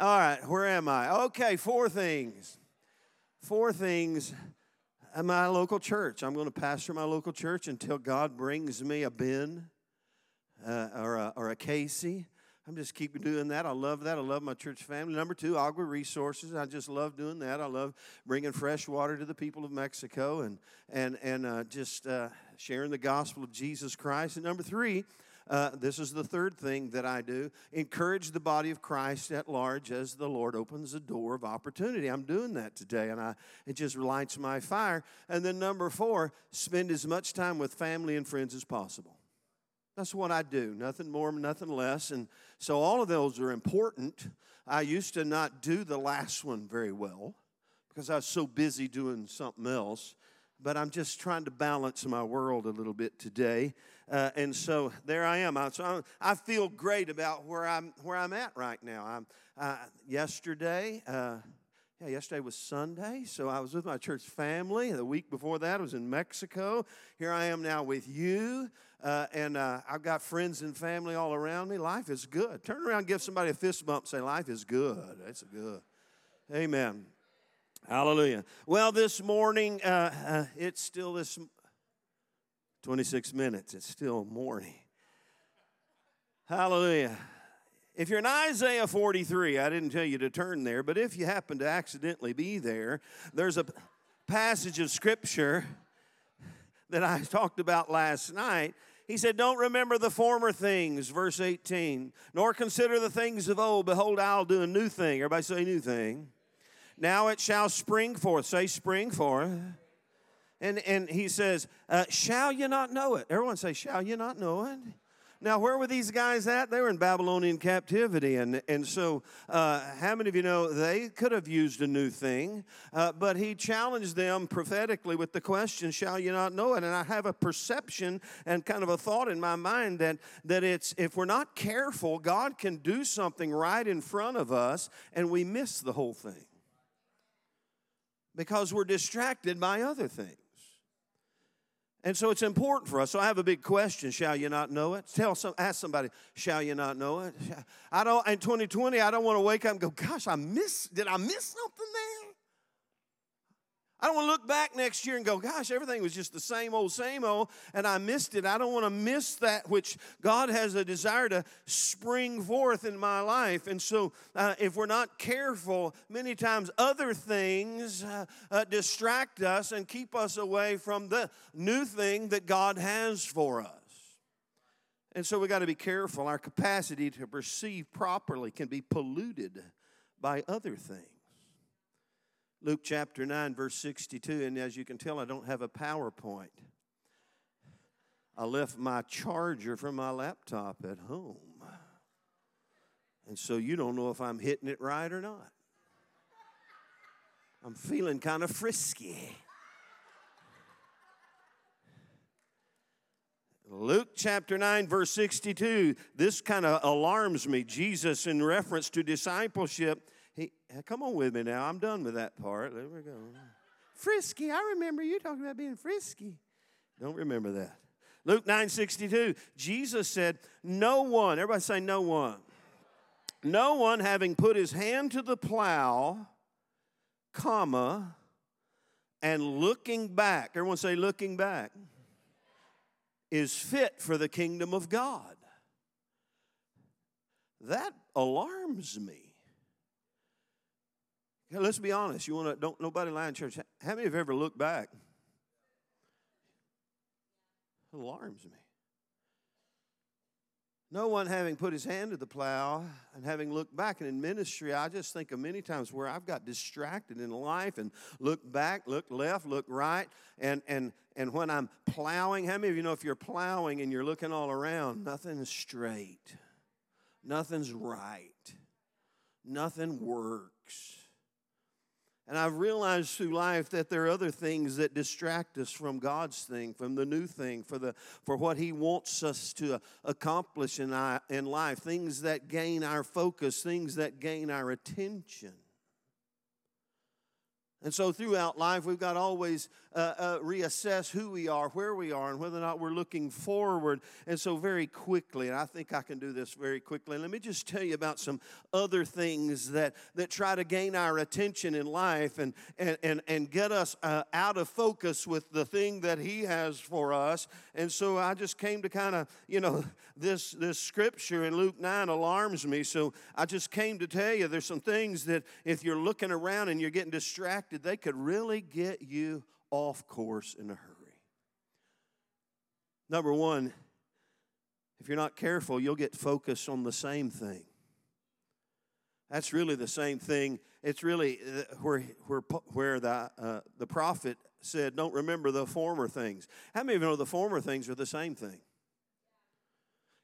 All right, where am I? Okay, four things. Four things at my local church. I'm going to pastor my local church until God brings me a Ben uh, or, a, or a Casey. I'm just keep doing that. I love that. I love my church family. Number two, Agua Resources. I just love doing that. I love bringing fresh water to the people of Mexico and and and uh, just uh, sharing the gospel of Jesus Christ. And number three, uh, this is the third thing that I do encourage the body of Christ at large as the Lord opens the door of opportunity. I'm doing that today, and I, it just lights my fire. And then, number four, spend as much time with family and friends as possible. That's what I do, nothing more, nothing less. And so, all of those are important. I used to not do the last one very well because I was so busy doing something else but I'm just trying to balance my world a little bit today. Uh, and so there I am. I, so I, feel great about where I'm where I'm at right now. I'm uh, yesterday. Uh, yeah, yesterday was Sunday, so I was with my church family. The week before that, I was in Mexico. Here I am now with you, uh, and uh, I've got friends and family all around me. Life is good. Turn around, give somebody a fist bump, say, "Life is good." That's good. Amen. Hallelujah. Well, this morning, uh, uh, it's still this 26 minutes. It's still morning. Hallelujah. If you're in Isaiah 43, I didn't tell you to turn there, but if you happen to accidentally be there, there's a passage of scripture that I talked about last night. He said, Don't remember the former things, verse 18, nor consider the things of old. Behold, I'll do a new thing. Everybody say, new thing. Now it shall spring forth. Say, spring forth. And, and he says, uh, Shall you not know it? Everyone say, Shall you not know it? Now, where were these guys at? They were in Babylonian captivity. And, and so, uh, how many of you know they could have used a new thing? Uh, but he challenged them prophetically with the question, Shall you not know it? And I have a perception and kind of a thought in my mind that, that it's if we're not careful, God can do something right in front of us and we miss the whole thing because we're distracted by other things. And so it's important for us. So I have a big question. Shall you not know it? Tell some, ask somebody, shall you not know it? I don't, in 2020, I don't want to wake up and go, gosh, I miss, did I miss? I don't want to look back next year and go, gosh, everything was just the same old, same old, and I missed it. I don't want to miss that which God has a desire to spring forth in my life. And so, uh, if we're not careful, many times other things uh, uh, distract us and keep us away from the new thing that God has for us. And so, we got to be careful. Our capacity to perceive properly can be polluted by other things. Luke chapter 9, verse 62. And as you can tell, I don't have a PowerPoint. I left my charger from my laptop at home. And so you don't know if I'm hitting it right or not. I'm feeling kind of frisky. Luke chapter 9, verse 62. This kind of alarms me. Jesus, in reference to discipleship, come on with me now. I'm done with that part. There we go. Frisky. I remember you talking about being frisky. Don't remember that. Luke 9 62, Jesus said, No one, everybody say, No one. No one having put his hand to the plow, comma, and looking back, everyone say, looking back, is fit for the kingdom of God. That alarms me. Let's be honest. You want to don't nobody lie in church. How many have ever looked back? It alarms me. No one having put his hand to the plow and having looked back. And in ministry, I just think of many times where I've got distracted in life and looked back, looked left, looked right. And, and, and when I'm plowing, how many of you know if you're plowing and you're looking all around, nothing's straight, nothing's right, nothing works. And I've realized through life that there are other things that distract us from God's thing, from the new thing, for, the, for what He wants us to accomplish in, in life, things that gain our focus, things that gain our attention. And so throughout life, we've got to always uh, uh, reassess who we are, where we are, and whether or not we're looking forward. And so, very quickly, and I think I can do this very quickly, let me just tell you about some other things that, that try to gain our attention in life and, and, and, and get us uh, out of focus with the thing that He has for us. And so, I just came to kind of, you know, this, this scripture in Luke 9 alarms me. So, I just came to tell you there's some things that if you're looking around and you're getting distracted, distracted, they could really get you off course in a hurry. Number one, if you're not careful, you'll get focused on the same thing. That's really the same thing. It's really uh, where, where, where the, uh, the prophet said, Don't remember the former things. How many of you know the former things are the same thing?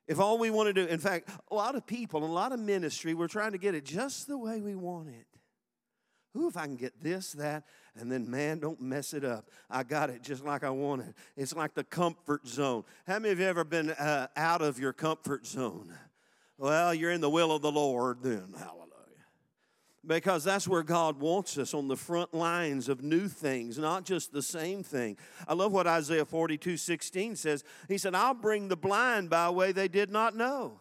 If all we want to do, in fact, a lot of people, a lot of ministry, we're trying to get it just the way we want it. Ooh, if I can get this, that, and then man, don't mess it up. I got it just like I wanted. It's like the comfort zone. How many of you ever been uh, out of your comfort zone? Well, you're in the will of the Lord then. Hallelujah. Because that's where God wants us on the front lines of new things, not just the same thing. I love what Isaiah 42 16 says. He said, I'll bring the blind by a way they did not know.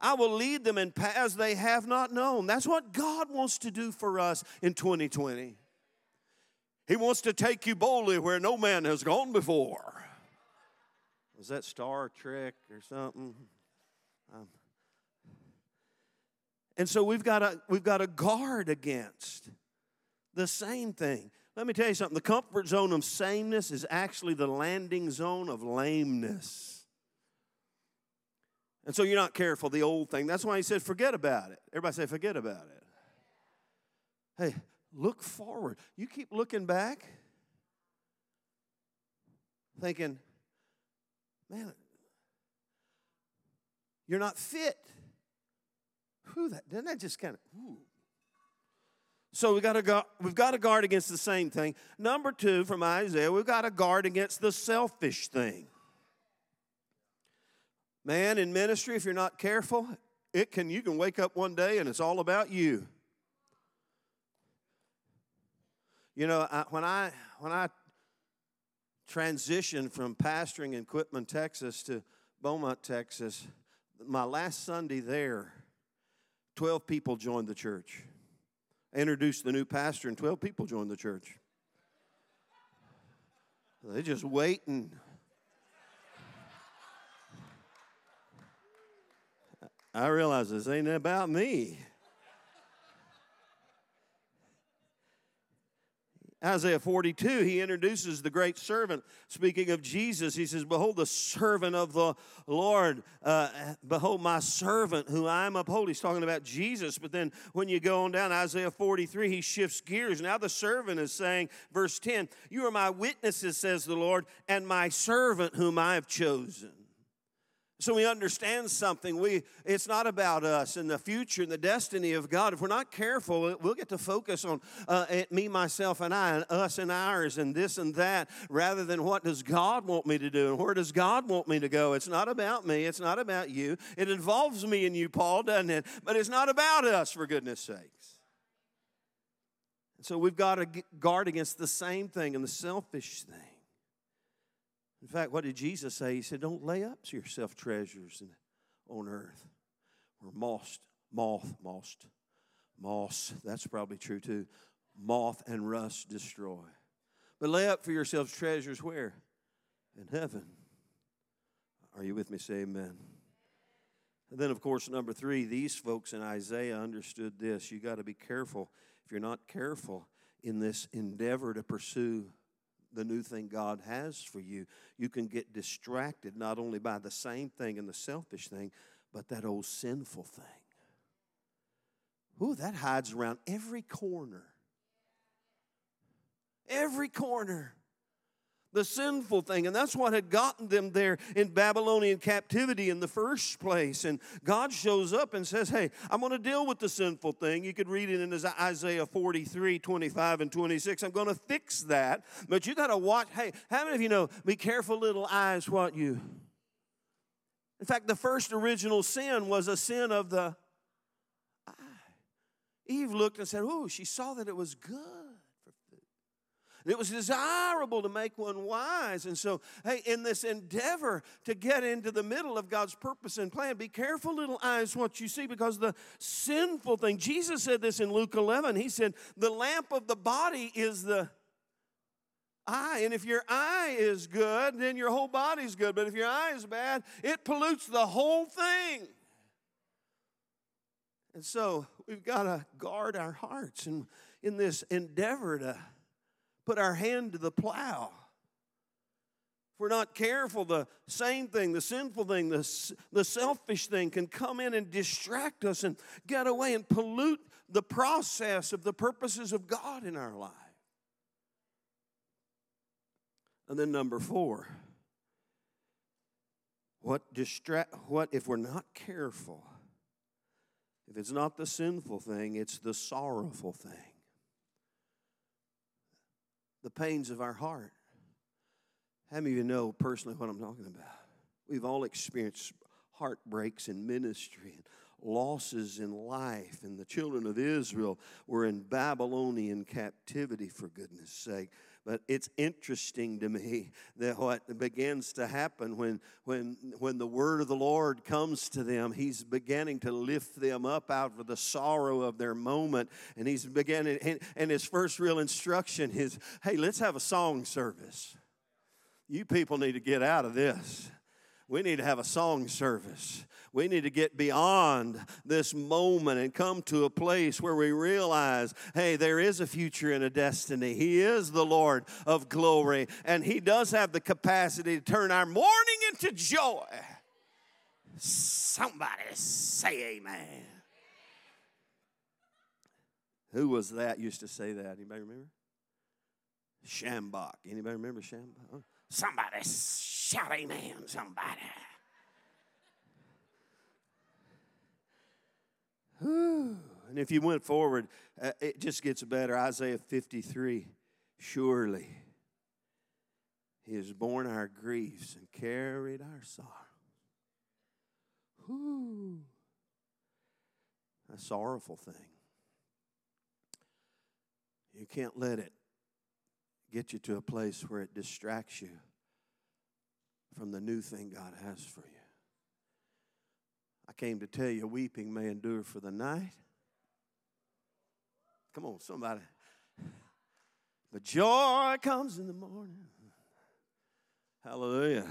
I will lead them in paths they have not known. That's what God wants to do for us in 2020. He wants to take you boldly where no man has gone before. Was that Star Trek or something? Um, and so we've got to we've got to guard against the same thing. Let me tell you something. The comfort zone of sameness is actually the landing zone of lameness. And so you're not careful, the old thing. That's why he said, forget about it. Everybody say, forget about it. Hey, look forward. You keep looking back, thinking, man, you're not fit. Who that? Doesn't that just kind of, ooh. So we got to go, we've got to guard against the same thing. Number two from Isaiah, we've got to guard against the selfish thing. Man, in ministry, if you're not careful, it can you can wake up one day and it's all about you. You know, I, when I when I transitioned from pastoring in Quitman, Texas to Beaumont, Texas, my last Sunday there, 12 people joined the church. I introduced the new pastor, and 12 people joined the church. They just waiting I realize this ain't about me. Isaiah 42, he introduces the great servant. Speaking of Jesus, he says, Behold, the servant of the Lord. Uh, behold, my servant who I am uphold. He's talking about Jesus. But then when you go on down, Isaiah 43, he shifts gears. Now the servant is saying, verse 10, You are my witnesses, says the Lord, and my servant whom I have chosen. So we understand something. We it's not about us and the future and the destiny of God. If we're not careful, we'll get to focus on uh, me, myself, and I, and us and ours, and this and that, rather than what does God want me to do and where does God want me to go. It's not about me. It's not about you. It involves me and you, Paul, doesn't it? But it's not about us, for goodness sakes. So we've got to guard against the same thing and the selfish thing. In fact, what did Jesus say? He said, Don't lay up to yourself treasures in, on earth where moth, moth, moss, moss, that's probably true too, moth and rust destroy. But lay up for yourselves treasures where? In heaven. Are you with me? Say amen. And then, of course, number three, these folks in Isaiah understood this. You got to be careful. If you're not careful in this endeavor to pursue the new thing God has for you, you can get distracted not only by the same thing and the selfish thing, but that old sinful thing. Ooh, that hides around every corner. Every corner the sinful thing. And that's what had gotten them there in Babylonian captivity in the first place. And God shows up and says, Hey, I'm going to deal with the sinful thing. You could read it in Isaiah 43, 25, and 26. I'm going to fix that. But you got to watch. Hey, how many of you know, be careful, little eyes, what you. In fact, the first original sin was a sin of the eye. Eve looked and said, Oh, she saw that it was good. It was desirable to make one wise. And so, hey, in this endeavor to get into the middle of God's purpose and plan, be careful, little eyes, what you see, because the sinful thing, Jesus said this in Luke 11. He said, The lamp of the body is the eye. And if your eye is good, then your whole body's good. But if your eye is bad, it pollutes the whole thing. And so we've got to guard our hearts and in this endeavor to put our hand to the plow. If we're not careful, the same thing, the sinful thing, the, the selfish thing can come in and distract us and get away and pollute the process of the purposes of God in our life. And then number four, what distract what if we're not careful? If it's not the sinful thing, it's the sorrowful thing. The pains of our heart. How many of you know personally what I'm talking about? We've all experienced heartbreaks in ministry and losses in life, and the children of Israel were in Babylonian captivity, for goodness sake. But it's interesting to me that what begins to happen when, when, when the word of the Lord comes to them, He's beginning to lift them up out of the sorrow of their moment. And He's beginning, and, and His first real instruction is hey, let's have a song service. You people need to get out of this. We need to have a song service. We need to get beyond this moment and come to a place where we realize hey, there is a future and a destiny. He is the Lord of glory, and He does have the capacity to turn our mourning into joy. Somebody say amen. Who was that used to say that? Anybody remember? Schambach. Anybody remember Schambach? Somebody shout amen, somebody. And if you went forward, uh, it just gets better. Isaiah 53 Surely he has borne our griefs and carried our sorrow. Whew. A sorrowful thing. You can't let it get you to a place where it distracts you from the new thing God has for you. I came to tell you, weeping may endure for the night. Come on, somebody. But joy comes in the morning. Hallelujah.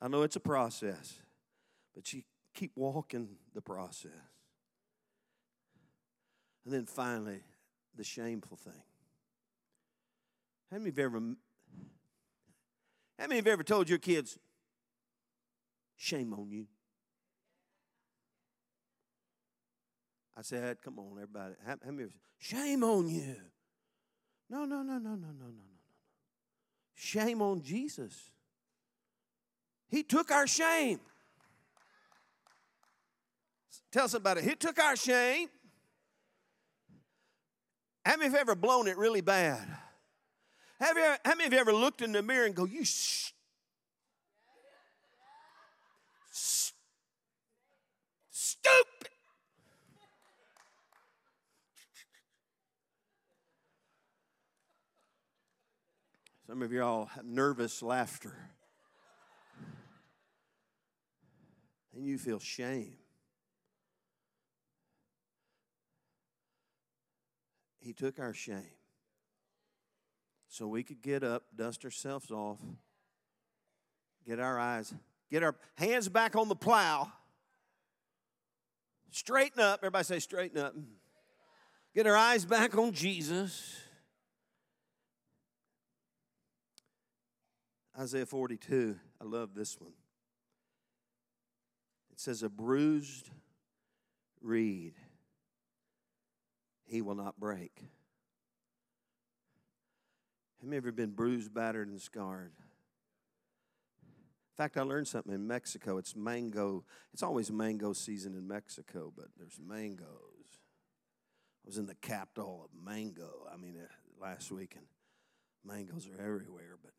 I know it's a process, but you keep walking the process. And then finally, the shameful thing. How many of you ever how many you ever told your kids, shame on you? I said, come on, everybody. How, how many of you, shame on you? No, no, no, no, no, no, no, no, no. Shame on Jesus. He took our shame. Tell somebody, He took our shame. How many have ever blown it really bad? Have you, how many of you ever looked in the mirror and go, you sh- stupid? Some of you all have nervous laughter. And you feel shame. He took our shame so we could get up, dust ourselves off, get our eyes, get our hands back on the plow, straighten up. Everybody say, straighten up. Get our eyes back on Jesus. Isaiah 42, I love this one. It says, A bruised reed he will not break have you ever been bruised, battered, and scarred? In fact, I learned something in Mexico. It's mango. It's always mango season in Mexico, but there's mangoes. I was in the capital of mango. I mean, uh, last week, and mangoes are everywhere. But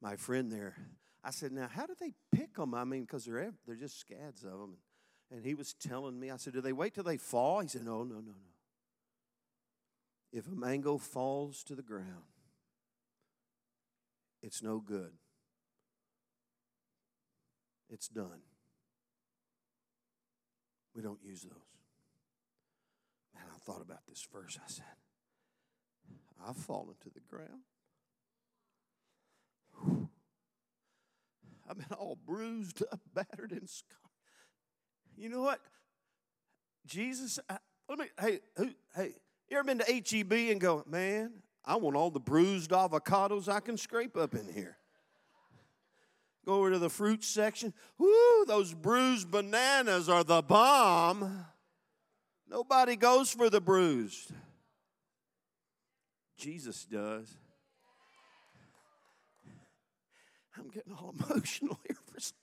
my friend there, I said, "Now, how do they pick them? I mean, because they're they're just scads of them." And he was telling me, I said, "Do they wait till they fall?" He said, "No, no, no, no. If a mango falls to the ground, it's no good. It's done. We don't use those. Man, I thought about this verse. I said, I've fallen to the ground. I've been all bruised up, battered, and scarred. You know what? Jesus, I, let me, hey, who, hey, you ever been to HEB and go, man, I want all the bruised avocados I can scrape up in here. Go over to the fruit section. Whoo, those bruised bananas are the bomb. Nobody goes for the bruised. Jesus does. I'm getting all emotional here for some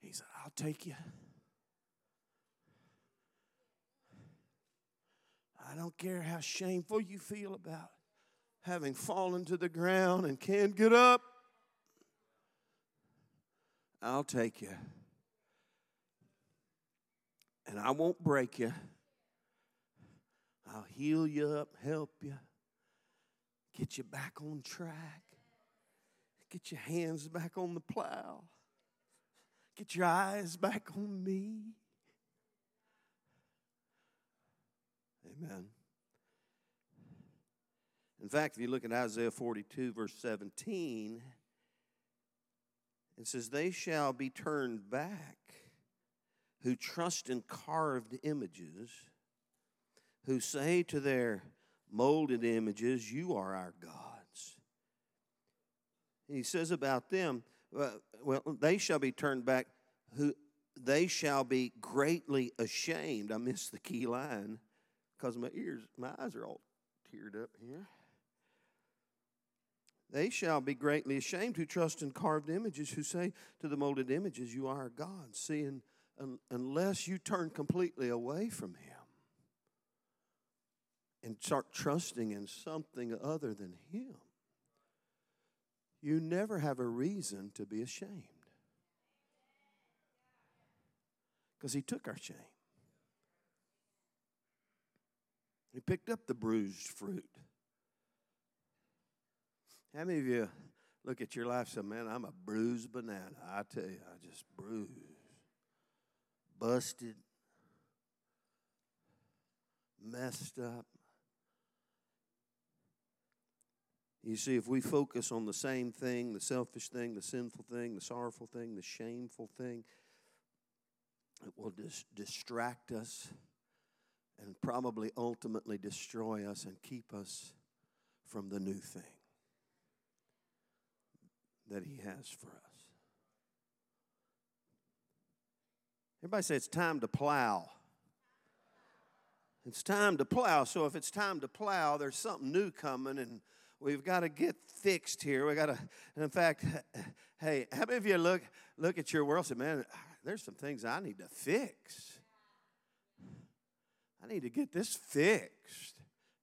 He said, I'll take you. I don't care how shameful you feel about having fallen to the ground and can't get up. I'll take you. And I won't break you. I'll heal you up, help you, get you back on track, get your hands back on the plow, get your eyes back on me. Amen. In fact, if you look at Isaiah 42, verse 17, it says, They shall be turned back who trust in carved images, who say to their molded images, You are our gods. he says about them, well, they shall be turned back, who they shall be greatly ashamed. I missed the key line because my ears, my eyes are all teared up here. They shall be greatly ashamed who trust in carved images, who say to the molded images, You are God. See, and, and, unless you turn completely away from Him and start trusting in something other than Him, you never have a reason to be ashamed. Because He took our shame. He picked up the bruised fruit. How many of you look at your life and say, Man, I'm a bruised banana? I tell you, I just bruised, busted, messed up. You see, if we focus on the same thing the selfish thing, the sinful thing, the sorrowful thing, the shameful thing it will dis- distract us and probably ultimately destroy us and keep us from the new thing that He has for us. Everybody say it's time to plow. It's time to plow. So if it's time to plow, there's something new coming, and we've got to get fixed here. We got to. In fact, hey, how many of you look look at your world and say, "Man, there's some things I need to fix." I need to get this fixed.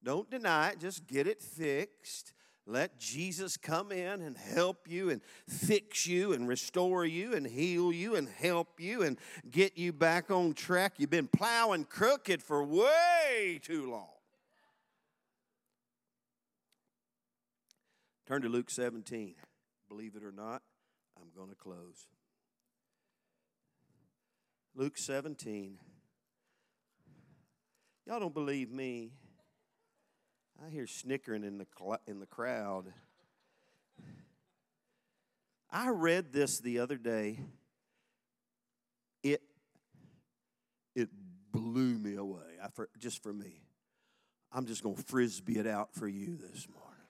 Don't deny it, just get it fixed. Let Jesus come in and help you and fix you and restore you and heal you and help you and get you back on track. You've been plowing crooked for way too long. Turn to Luke 17. Believe it or not, I'm going to close. Luke 17. Y'all don't believe me. I hear snickering in the, cl- in the crowd. I read this the other day. It, it blew me away, I, for, just for me. I'm just going to frisbee it out for you this morning.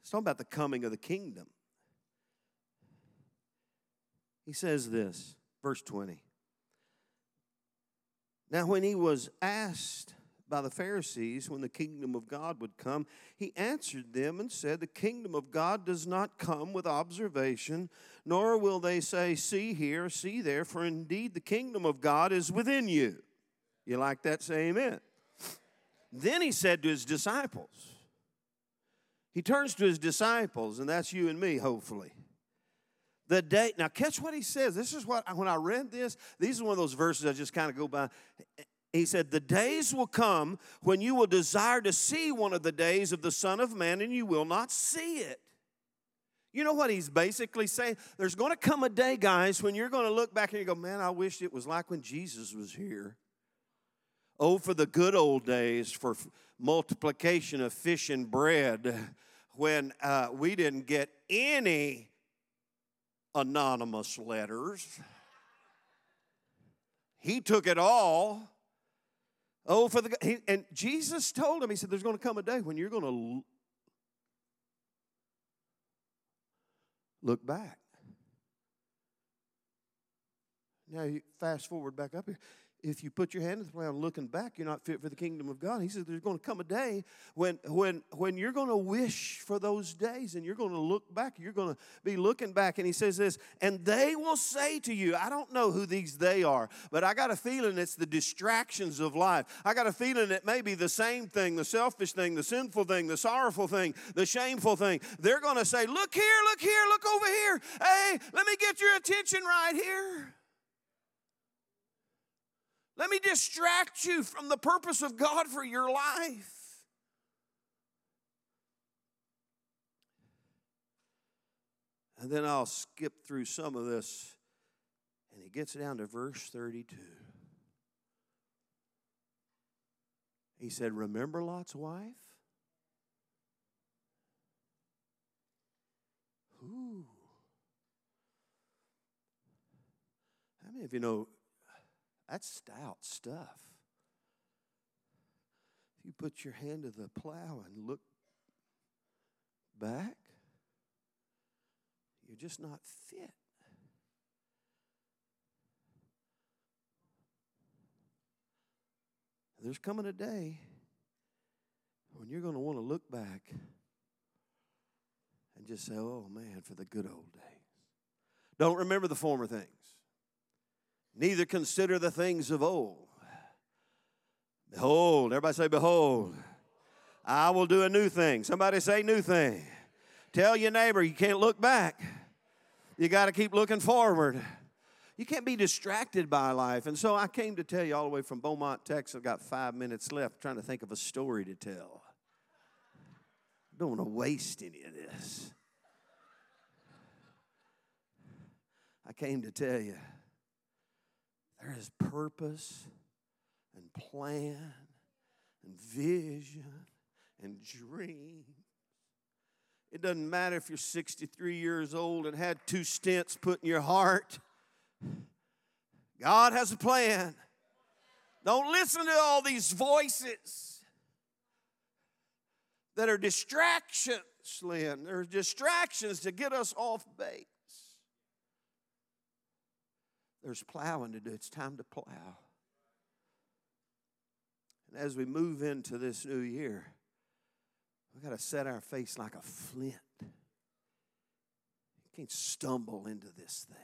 It's talking about the coming of the kingdom. He says this Verse 20. Now, when he was asked by the Pharisees when the kingdom of God would come, he answered them and said, The kingdom of God does not come with observation, nor will they say, See here, see there, for indeed the kingdom of God is within you. You like that? Say amen. Then he said to his disciples, He turns to his disciples, and that's you and me, hopefully. The day, now catch what he says. This is what, when I read this, these are one of those verses I just kind of go by. He said, The days will come when you will desire to see one of the days of the Son of Man and you will not see it. You know what he's basically saying? There's going to come a day, guys, when you're going to look back and you go, Man, I wish it was like when Jesus was here. Oh, for the good old days, for multiplication of fish and bread, when uh, we didn't get any anonymous letters. He took it all. Oh, for the he, and Jesus told him, He said, "There's going to come a day when you're going to look back." Now, you fast forward back up here if you put your hand to the plow looking back, you're not fit for the kingdom of God. He says there's going to come a day when, when, when you're going to wish for those days and you're going to look back. You're going to be looking back. And he says this, and they will say to you, I don't know who these they are, but I got a feeling it's the distractions of life. I got a feeling it may be the same thing, the selfish thing, the sinful thing, the sorrowful thing, the shameful thing. They're going to say, Look here, look here, look over here. Hey, let me get your attention right here. Let me distract you from the purpose of God for your life. And then I'll skip through some of this. And he gets down to verse 32. He said, Remember Lot's wife? Ooh. How many of you know that's stout stuff. If you put your hand to the plow and look back, you're just not fit. There's coming a day when you're going to want to look back and just say, oh man, for the good old days. Don't remember the former things neither consider the things of old. Behold, everybody say, Behold, I will do a new thing. Somebody say, New thing. Tell your neighbor you can't look back, you got to keep looking forward. You can't be distracted by life. And so I came to tell you all the way from Beaumont, Texas. I've got five minutes left trying to think of a story to tell. I don't want to waste any of this. I came to tell you there is purpose and plan and vision and dream. It doesn't matter if you're 63 years old and had two stents put in your heart. God has a plan. Don't listen to all these voices that are distractions, Lynn. They're distractions to get us off base. There's plowing to do. It's time to plow. And as we move into this new year, we've got to set our face like a flint. You can't stumble into this thing.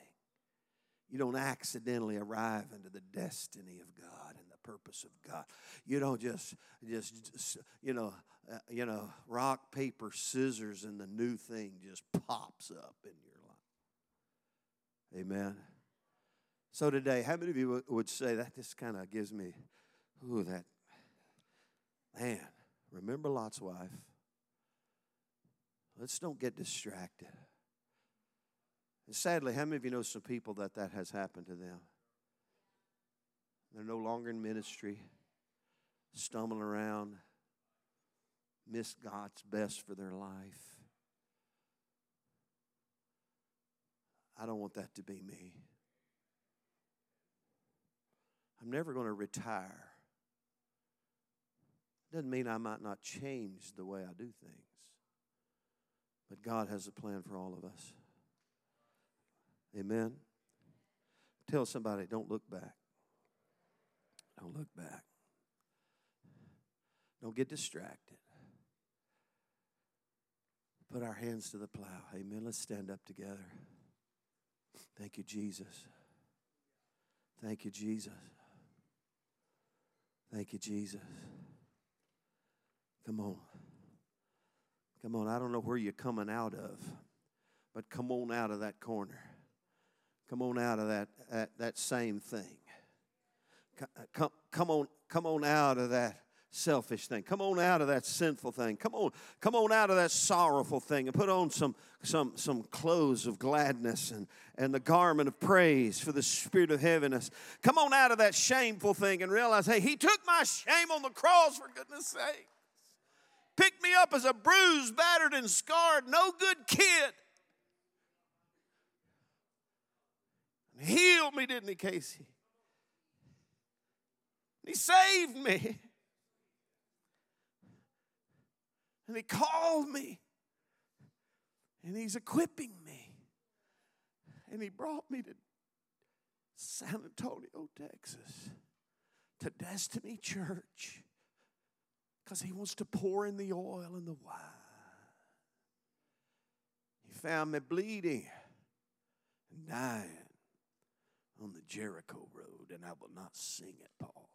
You don't accidentally arrive into the destiny of God and the purpose of God. You don't just, just, just you know, uh, you know, rock, paper, scissors, and the new thing just pops up in your life. Amen. So today, how many of you would say that just kind of gives me, ooh, that, man, remember Lot's wife? Let's don't get distracted. And sadly, how many of you know some people that that has happened to them? They're no longer in ministry, stumbling around, miss God's best for their life. I don't want that to be me. I'm never going to retire. Doesn't mean I might not change the way I do things. But God has a plan for all of us. Amen. Tell somebody, don't look back. Don't look back. Don't get distracted. Put our hands to the plow. Amen. Let's stand up together. Thank you, Jesus. Thank you, Jesus. Thank you, Jesus. Come on. Come on. I don't know where you're coming out of, but come on out of that corner. Come on out of that, that, that same thing. Come, come, on, come on out of that selfish thing. Come on out of that sinful thing. Come on, come on out of that sorrowful thing and put on some, some, some clothes of gladness and, and the garment of praise for the spirit of heaviness. Come on out of that shameful thing and realize, hey, he took my shame on the cross for goodness sake. Picked me up as a bruised, battered, and scarred, no good kid. Healed me, didn't he, Casey? He saved me. And He called me. And He's equipping me. And He brought me to San Antonio, Texas, to Destiny Church, because He wants to pour in the oil and the wine. He found me bleeding and dying on the Jericho road, and I will not sing it, Paul.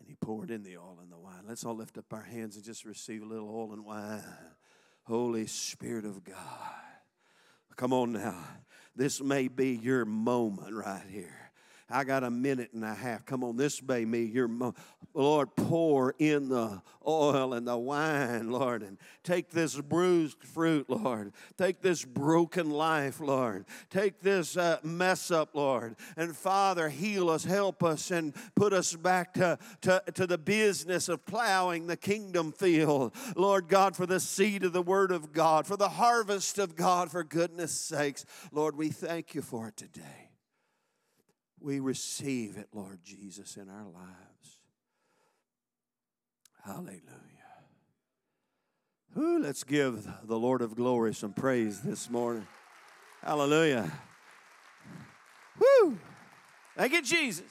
And he poured in the oil and the wine. Let's all lift up our hands and just receive a little oil and wine. Holy Spirit of God. Come on now. This may be your moment right here. I got a minute and a half. Come on, this may me your Lord. Pour in the oil and the wine, Lord, and take this bruised fruit, Lord. Take this broken life, Lord. Take this uh, mess up, Lord. And Father, heal us, help us, and put us back to, to, to the business of plowing the kingdom field. Lord God, for the seed of the word of God, for the harvest of God, for goodness sakes. Lord, we thank you for it today we receive it, Lord Jesus, in our lives. Hallelujah. Ooh, let's give the Lord of glory some praise this morning. Hallelujah. Woo! Thank you, Jesus.